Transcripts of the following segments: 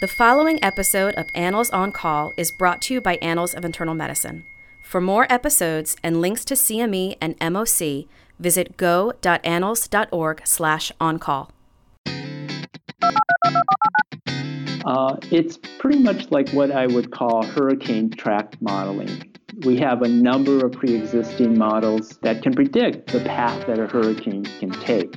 The following episode of Annals on Call is brought to you by Annals of Internal Medicine. For more episodes and links to CME and MOC, visit go.annals.org slash on-call. Uh, it's pretty much like what I would call hurricane track modeling. We have a number of pre-existing models that can predict the path that a hurricane can take.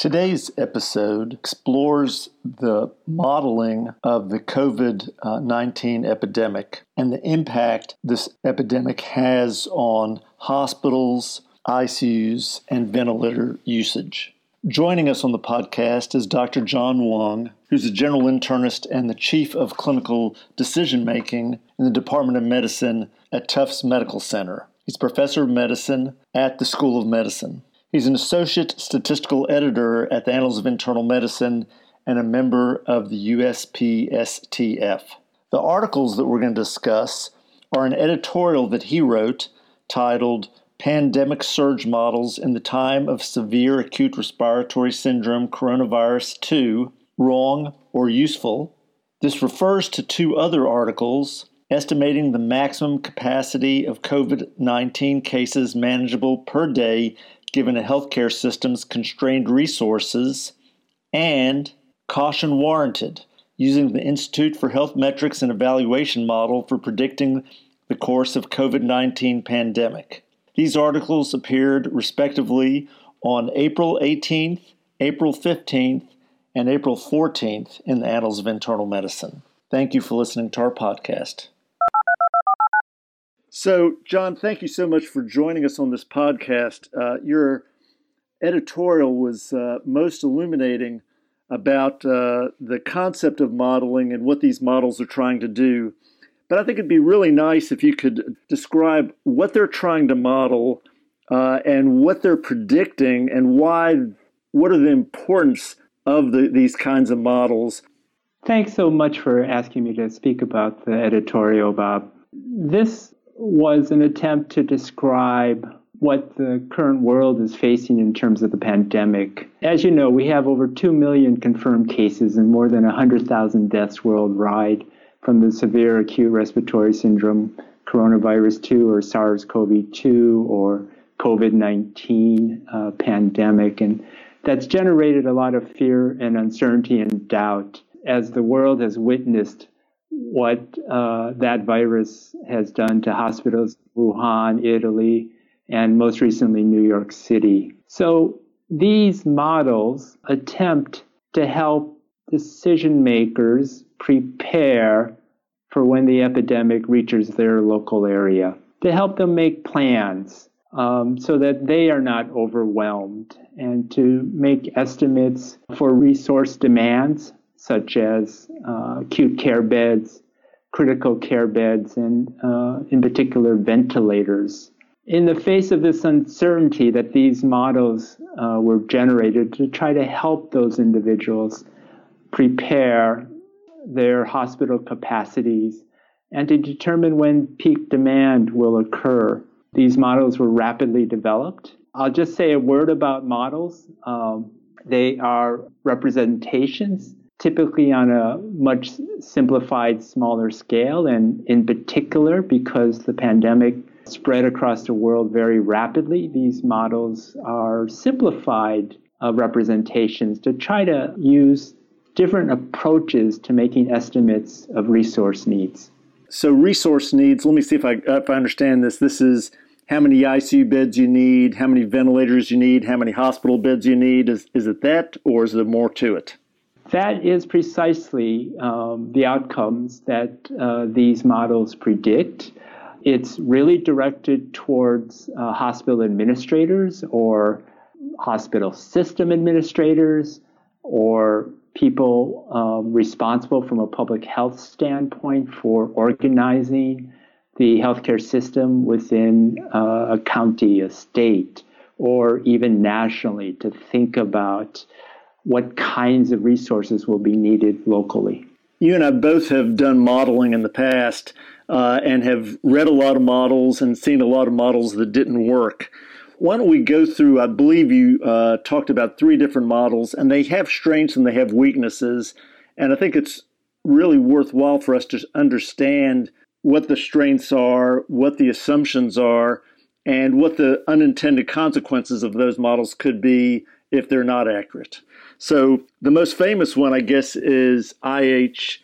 Today's episode explores the modeling of the COVID 19 epidemic and the impact this epidemic has on hospitals, ICUs, and ventilator usage. Joining us on the podcast is Dr. John Wong, who's a general internist and the chief of clinical decision making in the Department of Medicine at Tufts Medical Center. He's professor of medicine at the School of Medicine. He's an associate statistical editor at the Annals of Internal Medicine and a member of the USPSTF. The articles that we're going to discuss are an editorial that he wrote titled Pandemic Surge Models in the Time of Severe Acute Respiratory Syndrome Coronavirus 2 Wrong or Useful. This refers to two other articles estimating the maximum capacity of COVID 19 cases manageable per day given a healthcare system's constrained resources, and caution warranted, using the Institute for Health Metrics and Evaluation model for predicting the course of COVID-19 pandemic. These articles appeared respectively on April 18th, April 15th, and April 14th in the Annals of Internal Medicine. Thank you for listening to our podcast. So, John, thank you so much for joining us on this podcast. Uh, your editorial was uh, most illuminating about uh, the concept of modeling and what these models are trying to do. But I think it'd be really nice if you could describe what they're trying to model uh, and what they're predicting and why, what are the importance of the, these kinds of models. Thanks so much for asking me to speak about the editorial, Bob. This was an attempt to describe what the current world is facing in terms of the pandemic. As you know, we have over 2 million confirmed cases and more than 100,000 deaths worldwide from the severe acute respiratory syndrome, coronavirus 2 or SARS CoV 2 or COVID 19 uh, pandemic. And that's generated a lot of fear and uncertainty and doubt as the world has witnessed what uh, that virus has done to hospitals in Wuhan, Italy, and most recently New York City. So these models attempt to help decision makers prepare for when the epidemic reaches their local area, to help them make plans um, so that they are not overwhelmed, and to make estimates for resource demands such as uh, acute care beds, critical care beds, and uh, in particular ventilators. In the face of this uncertainty that these models uh, were generated to try to help those individuals prepare their hospital capacities and to determine when peak demand will occur. These models were rapidly developed. I'll just say a word about models. Um, they are representations typically on a much simplified, smaller scale, and in particular, because the pandemic spread across the world very rapidly, these models are simplified uh, representations to try to use different approaches to making estimates of resource needs. So, resource needs, let me see if I, if I understand this. This is how many ICU beds you need, how many ventilators you need, how many hospital beds you need. Is, is it that, or is there more to it? That is precisely um, the outcomes that uh, these models predict. It's really directed towards uh, hospital administrators or hospital system administrators or people um, responsible from a public health standpoint for organizing the healthcare system within uh, a county, a state, or even nationally to think about what kinds of resources will be needed locally. You and I both have done modeling in the past uh, and have read a lot of models and seen a lot of models that didn't work. Why don't we go through? I believe you uh, talked about three different models, and they have strengths and they have weaknesses. And I think it's really worthwhile for us to understand what the strengths are, what the assumptions are, and what the unintended consequences of those models could be if they're not accurate. So the most famous one, I guess, is IHME.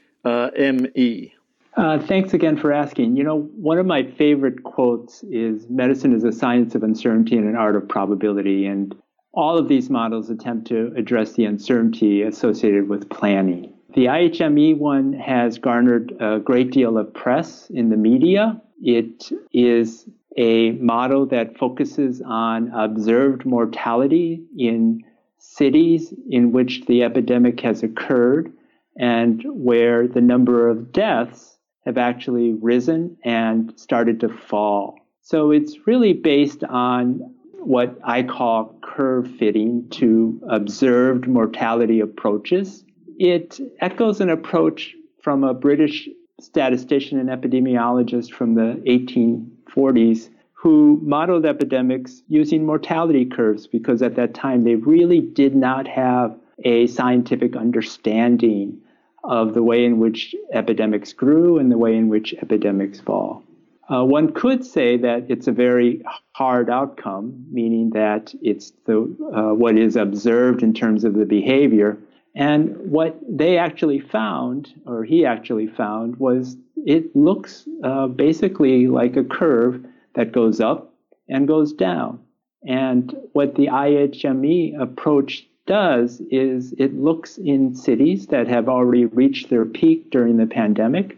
Uh, thanks again for asking. You know, one of my favorite quotes is medicine is a science of uncertainty and an art of probability. And all of these models attempt to address the uncertainty associated with planning. The IHME one has garnered a great deal of press in the media. It is a model that focuses on observed mortality in cities in which the epidemic has occurred and where the number of deaths have actually risen and started to fall. So it's really based on what I call curve fitting to observed mortality approaches. It echoes an approach from a British statistician and epidemiologist from the 1840s who modeled epidemics using mortality curves because at that time they really did not have a scientific understanding of the way in which epidemics grew and the way in which epidemics fall. Uh, one could say that it's a very hard outcome, meaning that it's the uh, what is observed in terms of the behavior. And what they actually found, or he actually found, was it looks uh, basically like a curve that goes up and goes down. And what the IHME approach does is it looks in cities that have already reached their peak during the pandemic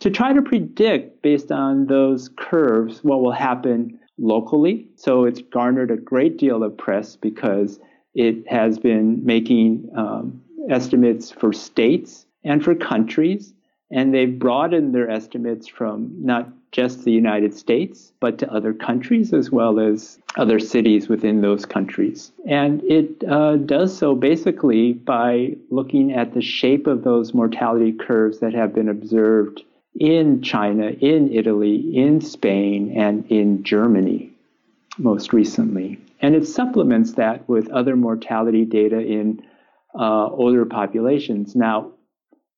to try to predict based on those curves what will happen locally. So it's garnered a great deal of press because it has been making um, estimates for states and for countries. And they've broadened their estimates from not just the United States, but to other countries as well as other cities within those countries. And it uh, does so basically by looking at the shape of those mortality curves that have been observed in China, in Italy, in Spain, and in Germany most recently. And it supplements that with other mortality data in uh, older populations. Now,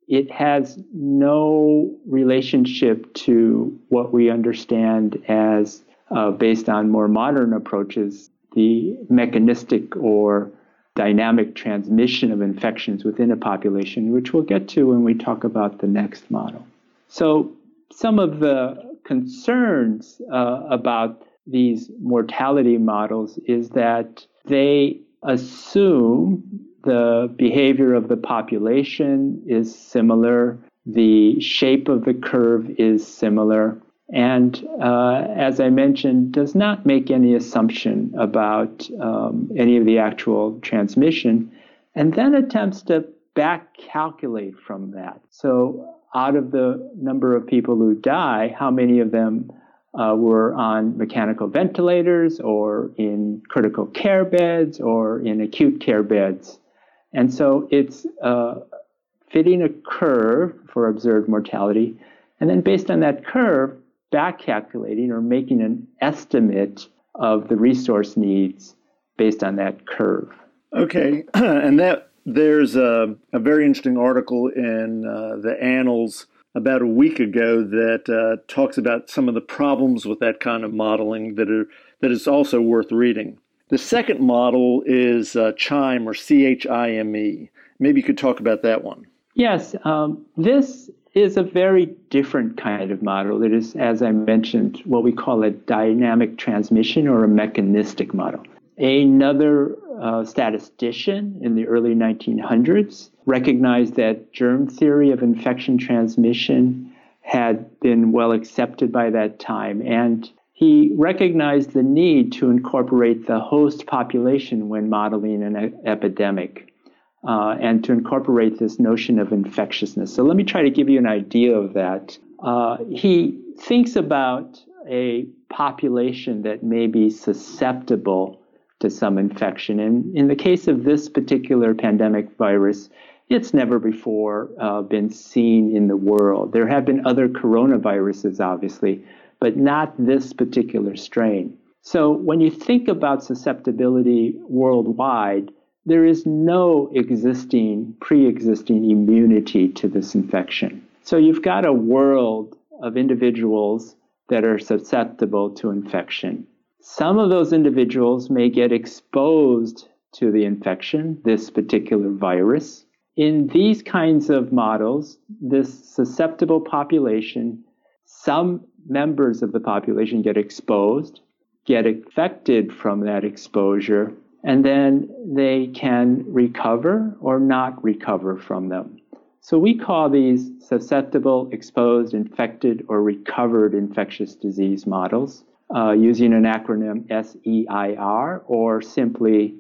it has no relationship to what we understand as, uh, based on more modern approaches, the mechanistic or dynamic transmission of infections within a population, which we'll get to when we talk about the next model. So, some of the concerns uh, about these mortality models is that they assume the behavior of the population is similar, the shape of the curve is similar, and uh, as I mentioned, does not make any assumption about um, any of the actual transmission, and then attempts to back calculate from that. So, out of the number of people who die, how many of them uh, were on mechanical ventilators or in critical care beds or in acute care beds? And so it's uh, fitting a curve for observed mortality, and then based on that curve, back calculating or making an estimate of the resource needs based on that curve. Okay, and that there's a, a very interesting article in uh, the Annals about a week ago that uh, talks about some of the problems with that kind of modeling that are that is also worth reading. The second model is uh, CHIME or C H I M E. Maybe you could talk about that one. Yes, um, this is a very different kind of model. It is, as I mentioned, what we call a dynamic transmission or a mechanistic model. Another uh, statistician in the early 1900s recognized that germ theory of infection transmission had been well accepted by that time and he recognized the need to incorporate the host population when modeling an e- epidemic uh, and to incorporate this notion of infectiousness. So let me try to give you an idea of that. uh, he thinks about a population that may be susceptible to some infection. And in the case of this particular pandemic virus, it's never before uh, been seen in the world. There have been other coronaviruses, obviously, but not this particular strain. So when you think about susceptibility worldwide, there is no existing, pre existing immunity to this infection. So you've got a world of individuals that are susceptible to infection. Some of those individuals may get exposed to the infection, this particular virus. In these kinds of models, this susceptible population, some members of the population get exposed, get infected from that exposure, and then they can recover or not recover from them. So we call these susceptible, exposed, infected, or recovered infectious disease models uh, using an acronym SEIR or simply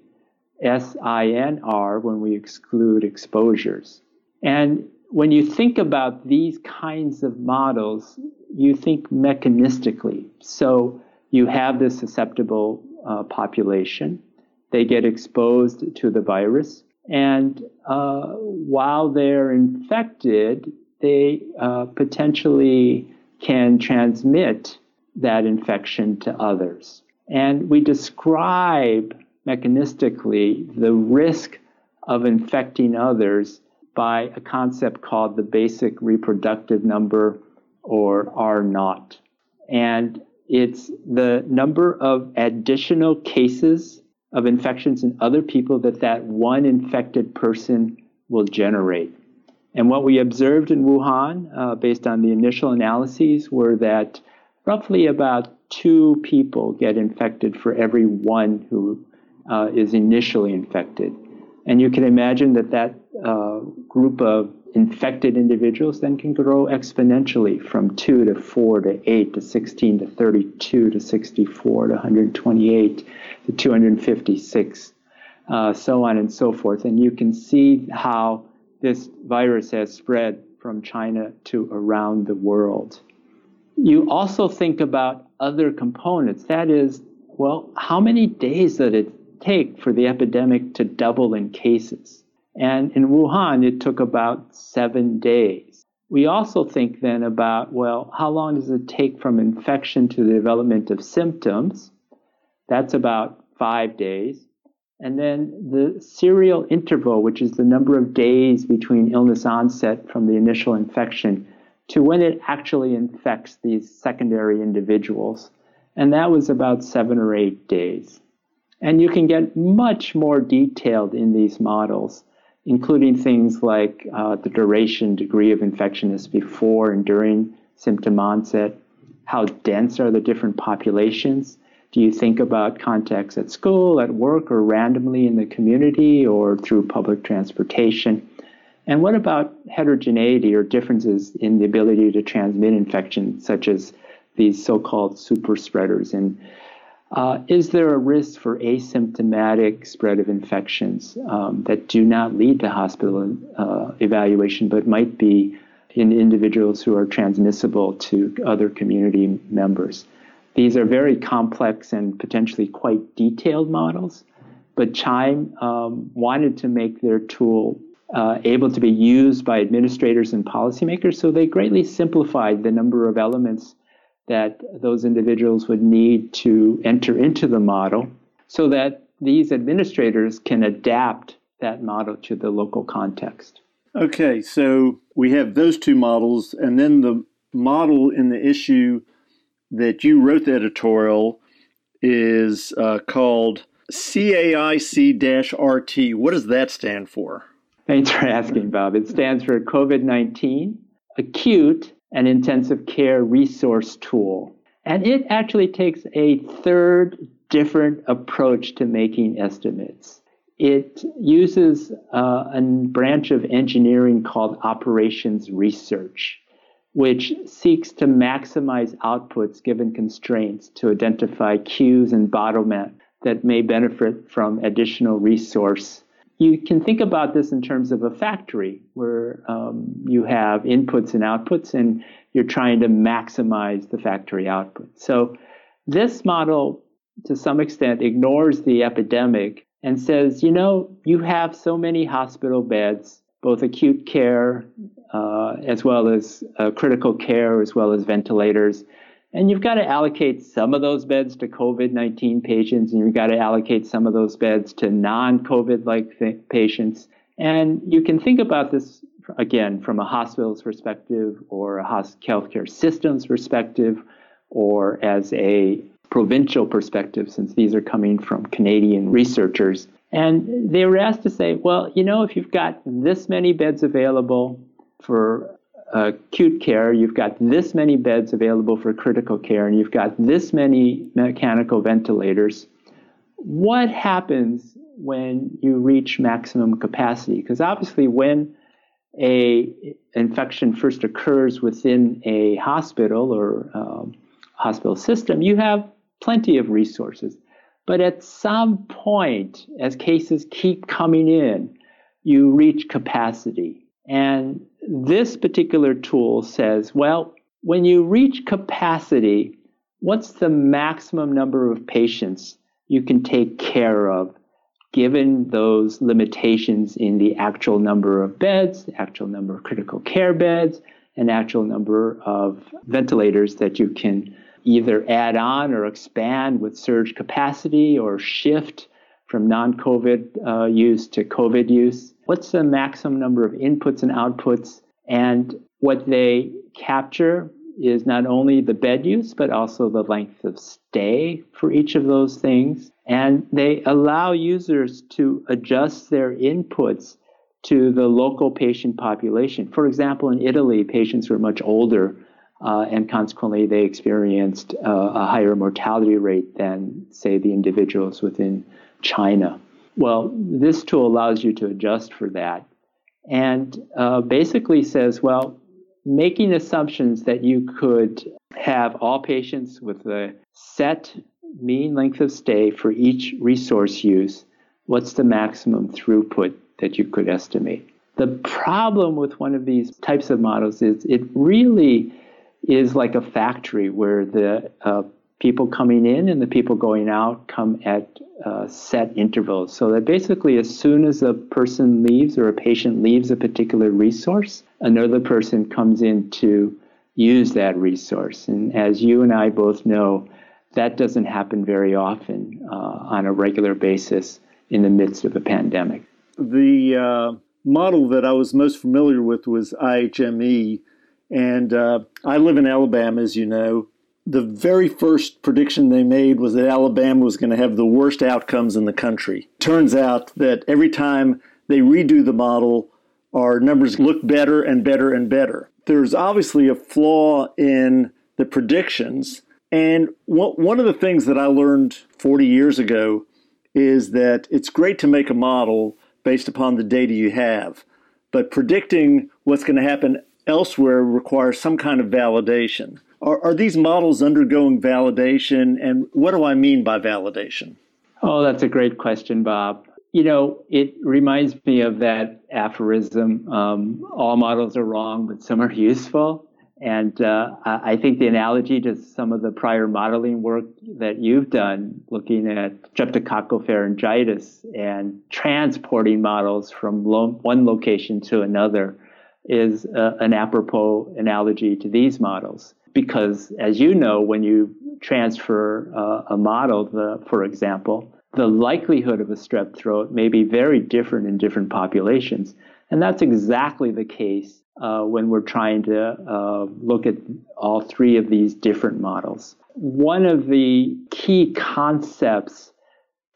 SINR when we exclude exposures. And when you think about these kinds of models, you think mechanistically. So you have this susceptible uh, population, they get exposed to the virus, and uh, while they're infected, they uh, potentially can transmit that infection to others. And we describe mechanistically the risk of infecting others by a concept called the basic reproductive number or R naught. And it's the number of additional cases of infections in other people that that one infected person will generate. And what we observed in Wuhan, uh, based on the initial analyses, were that roughly about two people get infected for every one who uh, is initially infected. And you can imagine that that uh, group of infected individuals then can grow exponentially from 2 to 4 to 8 to 16 to 32 to 64 to 128 to 256, uh, so on and so forth. And you can see how this virus has spread from China to around the world. You also think about other components. That is, well, how many days did it take for the epidemic to double in cases? And in Wuhan, it took about seven days. We also think then about, well, how long does it take from infection to the development of symptoms? That's about five days. And then the serial interval, which is the number of days between illness onset from the initial infection to when it actually infects these secondary individuals. And that was about seven or eight days. And you can get much more detailed in these models including things like uh, the duration, degree of infection is before and during symptom onset. How dense are the different populations? Do you think about contacts at school, at work, or randomly in the community or through public transportation? And what about heterogeneity or differences in the ability to transmit infection, such as these so called super spreaders? And uh, is there a risk for asymptomatic spread of infections um, that do not lead to hospital uh, evaluation, but might be in individuals who are transmissible to other community members? These are very complex and potentially quite detailed models, but Chime um, wanted to make their tool uh, able to be used by administrators and policymakers, so they greatly simplified the number of elements that those individuals would need to enter into the model so that these administrators can adapt that model to the local context. Okay, so we have those two models, and then the model in the issue that you wrote the editorial is uh, called CAIC RT. What does that stand for? Thanks for asking, Bob. It stands for COVID 19 Acute an intensive care resource tool. And it actually takes a third different approach to making estimates. It uses uh, a branch of engineering called operations research, which seeks to maximize outputs given constraints to identify queues and bottlenecks that may benefit from additional resource you can think about this in terms of a factory where um, you have inputs and outputs, and you're trying to maximize the factory output. So, this model, to some extent, ignores the epidemic and says, you know, you have so many hospital beds, both acute care uh, as well as uh, critical care, as well as ventilators. And you've got to allocate some of those beds to COVID 19 patients, and you've got to allocate some of those beds to non COVID like th- patients. And you can think about this again from a hospital's perspective or a healthcare system's perspective or as a provincial perspective, since these are coming from Canadian researchers. And they were asked to say, well, you know, if you've got this many beds available for acute care, you've got this many beds available for critical care, and you've got this many mechanical ventilators. What happens when you reach maximum capacity? Because obviously, when a infection first occurs within a hospital or um, hospital system, you have plenty of resources. But at some point, as cases keep coming in, you reach capacity. And this particular tool says, well, when you reach capacity, what's the maximum number of patients you can take care of given those limitations in the actual number of beds, the actual number of critical care beds, and actual number of ventilators that you can either add on or expand with surge capacity or shift from non COVID uh, use to COVID use? What's the maximum number of inputs and outputs? And what they capture is not only the bed use, but also the length of stay for each of those things. And they allow users to adjust their inputs to the local patient population. For example, in Italy, patients were much older uh, and consequently they experienced uh, a higher mortality rate than, say, the individuals within China. Well, this tool allows you to adjust for that and uh, basically says, well, making assumptions that you could have all patients with a set mean length of stay for each resource use, what's the maximum throughput that you could estimate? The problem with one of these types of models is it really is like a factory where the uh, people coming in and the people going out come at uh, set intervals. So that basically, as soon as a person leaves or a patient leaves a particular resource, another person comes in to use that resource. And as you and I both know, that doesn't happen very often uh, on a regular basis in the midst of a pandemic. The uh, model that I was most familiar with was IHME. And uh, I live in Alabama, as you know, the very first prediction they made was that Alabama was going to have the worst outcomes in the country. Turns out that every time they redo the model, our numbers look better and better and better. There's obviously a flaw in the predictions. And one of the things that I learned 40 years ago is that it's great to make a model based upon the data you have, but predicting what's going to happen elsewhere requires some kind of validation. Are, are these models undergoing validation? And what do I mean by validation? Oh, that's a great question, Bob. You know, it reminds me of that aphorism um, all models are wrong, but some are useful. And uh, I think the analogy to some of the prior modeling work that you've done, looking at streptococcal pharyngitis and transporting models from lo- one location to another, is uh, an apropos analogy to these models because as you know, when you transfer uh, a model, the, for example, the likelihood of a strep throat may be very different in different populations. And that's exactly the case uh, when we're trying to uh, look at all three of these different models. One of the key concepts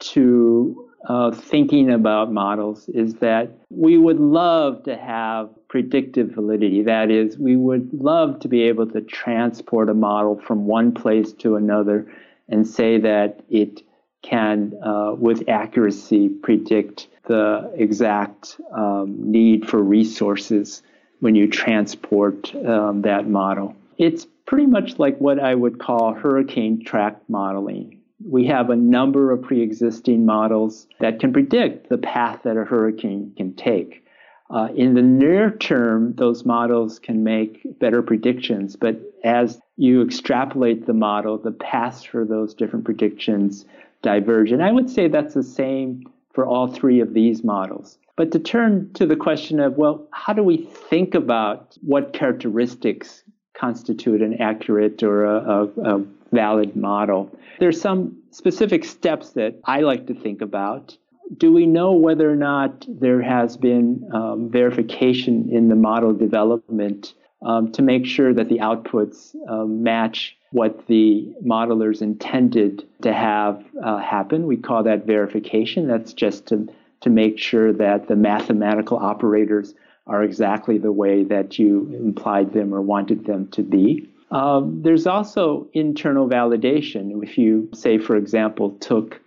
to uh, thinking about models is that we would love to have predictive validity. That is, we would love to be able to transport a model from one place to another and say that it can, uh, with accuracy, predict the exact um, need for resources when you transport um, that model. It's pretty much like what I would call hurricane track modeling We have a number of pre existing models that can predict the path that a hurricane can take. Uh, in the near term, those models can make better predictions, but as you extrapolate the model, the paths for those different predictions diverge. And I would say that's the same for all three of these models. But to turn to the question of, well, how do we think about what characteristics constitute an accurate or a, a, a valid model? There's some specific steps that I like to think about. Do we know whether or not there has been um, verification in the model development um, to make sure that the outputs um, match what the modelers intended to have uh, happen? We call that verification. That's just to to make sure that the mathematical operators are exactly the way that you implied them or wanted them to be. Um, there's also internal validation. If you, say, for example, took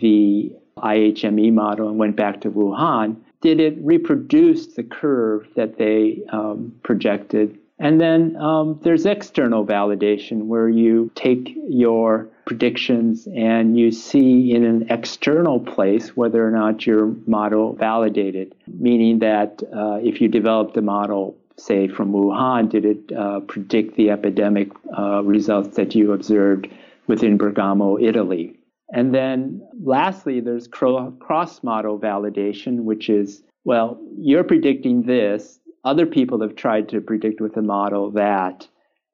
the IHME model and went back to Wuhan, did it reproduce the curve that they um, projected and then um, there's external validation where you take your predictions and you see in an external place whether or not your model validated, meaning that uh, if you developed a model, say from Wuhan, did it uh, predict the epidemic uh, results that you observed within Bergamo, Italy? And then lastly, there's cross model validation, which is, well, you're predicting this, other people have tried to predict with a model that,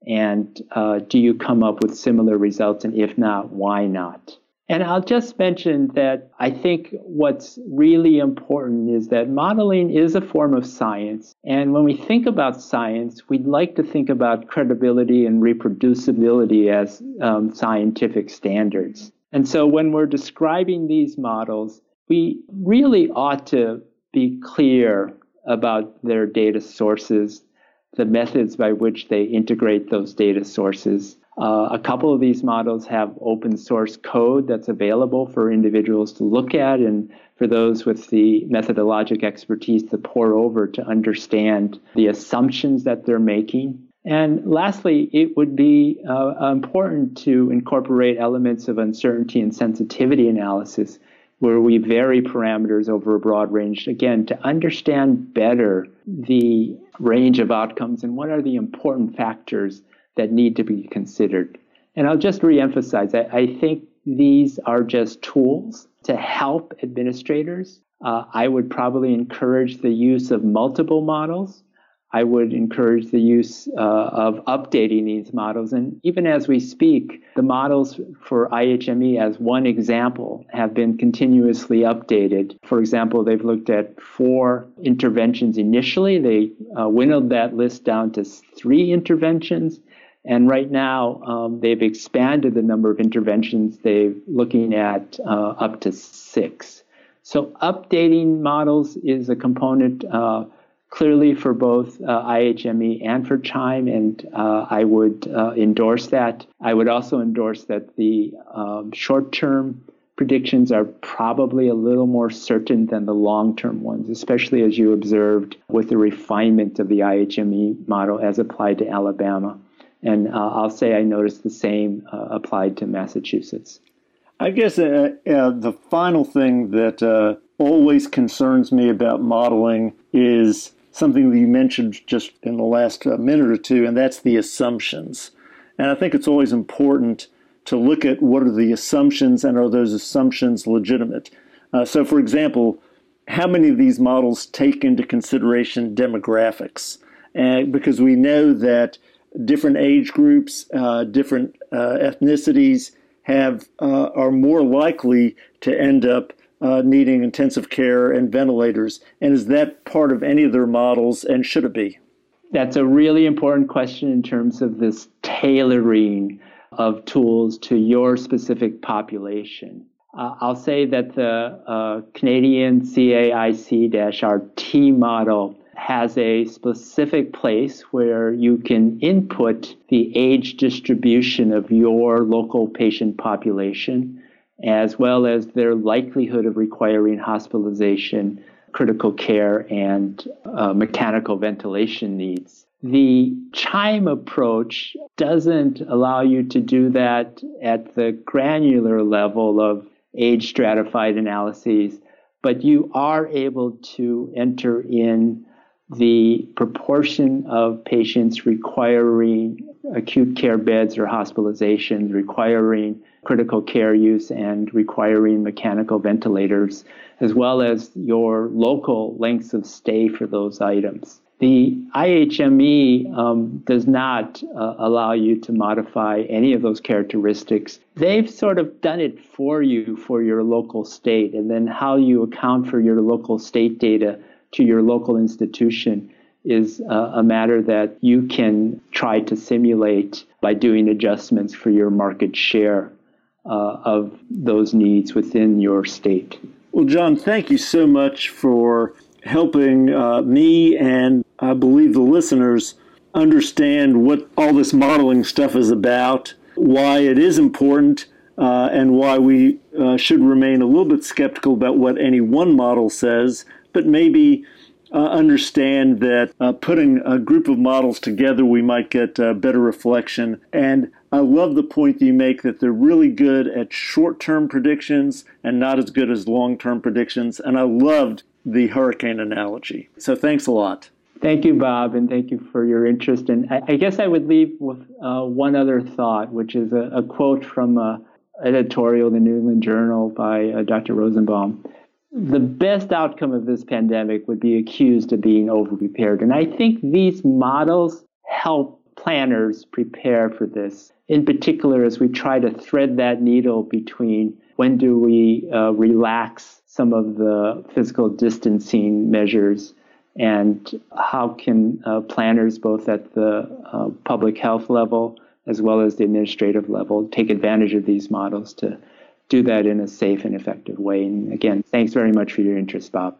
and uh, do you come up with similar results? And if not, why not? And I'll just mention that I think what's really important is that modeling is a form of science. And when we think about science, we'd like to think about credibility and reproducibility as um, scientific standards. And so when we're describing these models, we really ought to be clear about their data sources, the methods by which they integrate those data sources. Uh, a couple of these models have open source code that's available for individuals to look at and for those with the methodologic expertise to pore over to understand the assumptions that they're making. And lastly, it would be uh, important to incorporate elements of uncertainty and sensitivity analysis where we vary parameters over a broad range, again, to understand better the range of outcomes and what are the important factors that need to be considered. And I'll just reemphasize, I, I think these are just tools to help administrators. Uh, I would probably encourage the use of multiple models I would encourage the use uh, of updating these models. And even as we speak, the models for IHME, as one example, have been continuously updated. For example, they've looked at four interventions initially. They uh, winnowed that list down to three interventions. And right now, um, they've expanded the number of interventions they're looking at uh, up to six. So, updating models is a component uh, clearly for both uh, IHME and for CHIME, and uh, I would uh, endorse that. I would also endorse that the um, short term predictions are probably a little more certain than the long term ones, especially as you observed with the refinement of the IHME model as applied to Alabama. And uh, I'll say I noticed the same uh, applied to Massachusetts. I guess uh, the final thing that always concerns me about modeling is something that you mentioned just in the last uh, minute or two, and that's the assumptions. And I think it's always important to look at what are the assumptions and are those assumptions legitimate. Uh, so, for example, how many of these models take into consideration demographics? Because we know that different age groups, uh, different uh, ethnicities have uh, are more likely to end up uh, needing intensive care and ventilators? And is that part of any of their models, and should it be? That's a really important question in terms of this tailoring of tools to your specific population. Uh, I'll say that the uh, Canadian CAIC RT model has a specific place where you can input the age distribution of your local patient population as well as their likelihood of requiring hospitalization, critical care, and uh, mechanical ventilation needs. The CHIME approach doesn't allow you to do that at the granular level of age stratified analyses, but you are able to enter in the proportion of patients requiring acute care beds or hospitalizations, requiring critical care use, and requiring mechanical ventilators, as well as your local lengths of stay for those items. The IHME um, does not uh, allow you to modify any of those characteristics. They've sort of done it for you for your local state, and then how you account for your local state data to your local institution is uh, a matter that you can try to simulate by doing adjustments for your market share uh, of those needs within your state. Well, John, thank you so much for helping uh, me and I believe the listeners understand what all this modeling stuff is about, why it is important, uh, and why we uh, should remain a little bit skeptical about what any one model says, but maybe uh, understand that uh, putting a group of models together, we might get a better reflection. And I love the point that you make that they're really good at short term predictions and not as good as long term predictions. And I loved the hurricane analogy. So thanks a lot. Thank you, Bob, and thank you for your interest. And I, I guess I would leave with uh, one other thought, which is a, a quote from an editorial in the New England Journal by uh, Dr. Rosenbaum the best outcome of this pandemic would be accused of being overprepared. And I think these models help planners prepare for this. In particular, as we try to thread that needle between when do we uh, relax some of the physical distancing measures and how can uh, planners, both at the uh, public health level as well as the administrative level, take advantage of these models to do that in a safe and effective way. And again, thanks very much for your interest, Bob.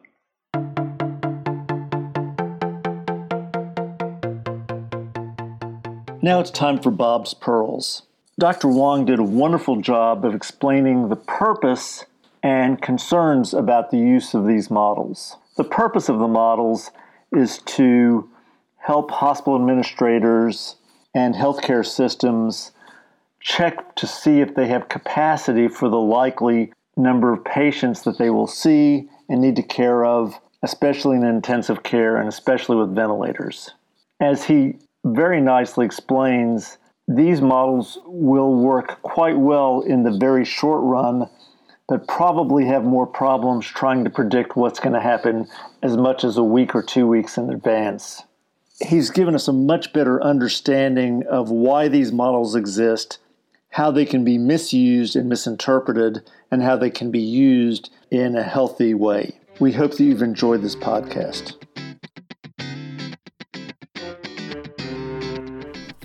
Now it's time for Bob's Pearls. Dr. Wong did a wonderful job of explaining the purpose and concerns about the use of these models. The purpose of the models is to help hospital administrators and healthcare systems check to see if they have capacity for the likely number of patients that they will see and need to care of, especially in intensive care and especially with ventilators. As he very nicely explains, these models will work quite well in the very short run, but probably have more problems trying to predict what's going to happen as much as a week or two weeks in advance. He's given us a much better understanding of why these models exist how they can be misused and misinterpreted, and how they can be used in a healthy way. We hope that you've enjoyed this podcast.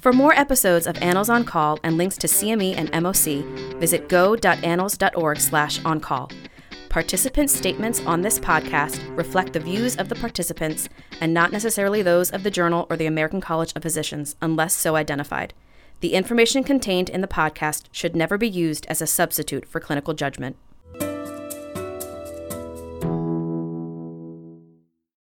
For more episodes of Annals on Call and links to CME and MOC, visit go.annals.org slash on call. Participant statements on this podcast reflect the views of the participants and not necessarily those of the journal or the American College of Physicians, unless so identified. The information contained in the podcast should never be used as a substitute for clinical judgment.